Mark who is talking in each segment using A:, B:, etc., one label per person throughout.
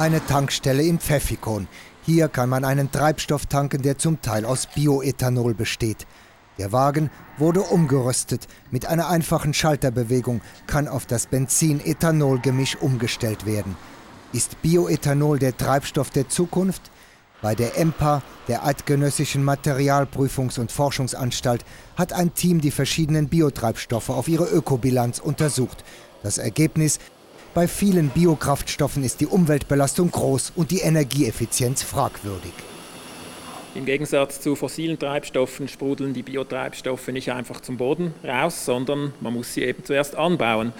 A: Eine Tankstelle in Pfäffikon. Hier kann man einen Treibstoff tanken, der zum Teil aus Bioethanol besteht. Der Wagen wurde umgerüstet. Mit einer einfachen Schalterbewegung kann auf das Benzin-Ethanol-Gemisch umgestellt werden. Ist Bioethanol der Treibstoff der Zukunft? Bei der EMPA, der Eidgenössischen Materialprüfungs- und Forschungsanstalt, hat ein Team die verschiedenen Biotreibstoffe auf ihre Ökobilanz untersucht. Das Ergebnis, bei vielen Biokraftstoffen ist die Umweltbelastung groß und die Energieeffizienz fragwürdig.
B: Im Gegensatz zu fossilen Treibstoffen sprudeln die Biotreibstoffe nicht einfach zum Boden raus, sondern man muss sie eben zuerst anbauen.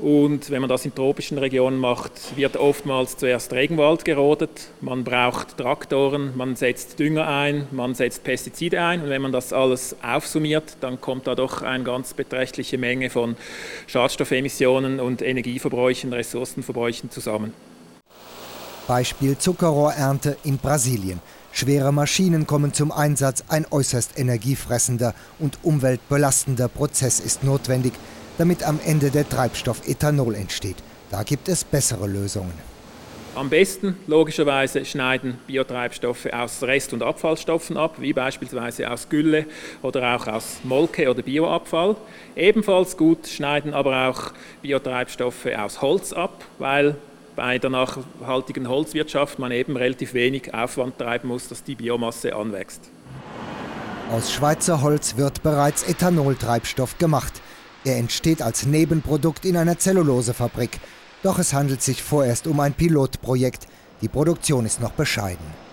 B: Und wenn man das in tropischen Regionen macht, wird oftmals zuerst Regenwald gerodet. Man braucht Traktoren, man setzt Dünger ein, man setzt Pestizide ein. Und wenn man das alles aufsummiert, dann kommt da doch eine ganz beträchtliche Menge von Schadstoffemissionen und Energieverbräuchen, Ressourcenverbräuchen zusammen.
A: Beispiel Zuckerrohrernte in Brasilien. Schwere Maschinen kommen zum Einsatz. Ein äußerst energiefressender und umweltbelastender Prozess ist notwendig damit am Ende der Treibstoff Ethanol entsteht. Da gibt es bessere Lösungen.
B: Am besten logischerweise schneiden Biotreibstoffe aus Rest- und Abfallstoffen ab, wie beispielsweise aus Gülle oder auch aus Molke oder Bioabfall. Ebenfalls gut schneiden aber auch Biotreibstoffe aus Holz ab, weil bei der nachhaltigen Holzwirtschaft man eben relativ wenig Aufwand treiben muss, dass die Biomasse anwächst.
A: Aus Schweizer Holz wird bereits Ethanoltreibstoff gemacht. Er entsteht als Nebenprodukt in einer Zellulosefabrik. Doch es handelt sich vorerst um ein Pilotprojekt. Die Produktion ist noch bescheiden.